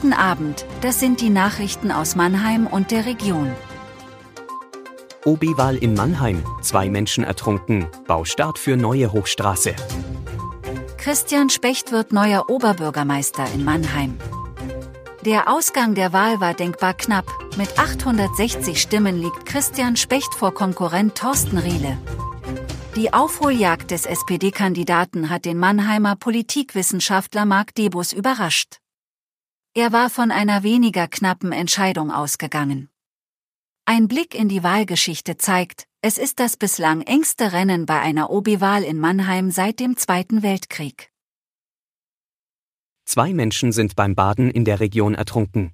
Guten Abend, das sind die Nachrichten aus Mannheim und der Region. OB-Wahl in Mannheim, zwei Menschen ertrunken, Baustart für neue Hochstraße. Christian Specht wird neuer Oberbürgermeister in Mannheim. Der Ausgang der Wahl war denkbar knapp, mit 860 Stimmen liegt Christian Specht vor Konkurrent Thorsten Riele. Die Aufholjagd des SPD-Kandidaten hat den Mannheimer Politikwissenschaftler Marc Debus überrascht. Er war von einer weniger knappen Entscheidung ausgegangen. Ein Blick in die Wahlgeschichte zeigt, es ist das bislang engste Rennen bei einer OB-Wahl in Mannheim seit dem Zweiten Weltkrieg. Zwei Menschen sind beim Baden in der Region ertrunken.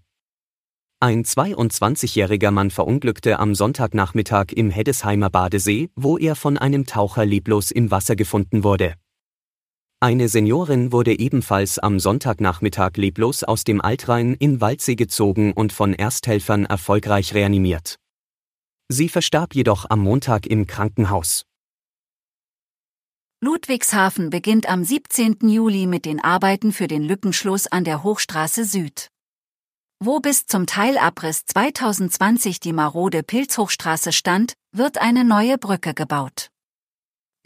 Ein 22-jähriger Mann verunglückte am Sonntagnachmittag im Heddesheimer Badesee, wo er von einem Taucher leblos im Wasser gefunden wurde. Eine Seniorin wurde ebenfalls am Sonntagnachmittag leblos aus dem Altrhein in Waldsee gezogen und von Ersthelfern erfolgreich reanimiert. Sie verstarb jedoch am Montag im Krankenhaus. Ludwigshafen beginnt am 17. Juli mit den Arbeiten für den Lückenschluss an der Hochstraße Süd. Wo bis zum Teilabriss 2020 die marode Pilzhochstraße stand, wird eine neue Brücke gebaut.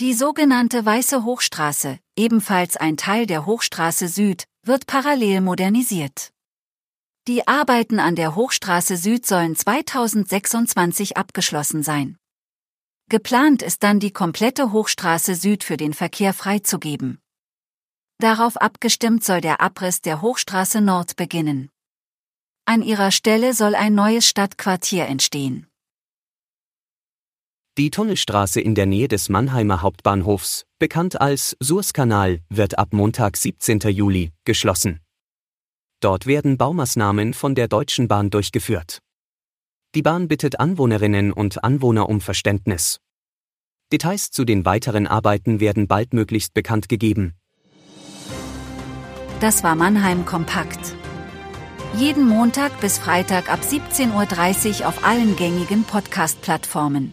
Die sogenannte Weiße Hochstraße, ebenfalls ein Teil der Hochstraße Süd, wird parallel modernisiert. Die Arbeiten an der Hochstraße Süd sollen 2026 abgeschlossen sein. Geplant ist dann die komplette Hochstraße Süd für den Verkehr freizugeben. Darauf abgestimmt soll der Abriss der Hochstraße Nord beginnen. An ihrer Stelle soll ein neues Stadtquartier entstehen. Die Tunnelstraße in der Nähe des Mannheimer Hauptbahnhofs, bekannt als Surskanal, wird ab Montag 17. Juli geschlossen. Dort werden Baumaßnahmen von der Deutschen Bahn durchgeführt. Die Bahn bittet Anwohnerinnen und Anwohner um Verständnis. Details zu den weiteren Arbeiten werden baldmöglichst bekannt gegeben. Das war Mannheim Kompakt. Jeden Montag bis Freitag ab 17.30 Uhr auf allen gängigen Podcast-Plattformen.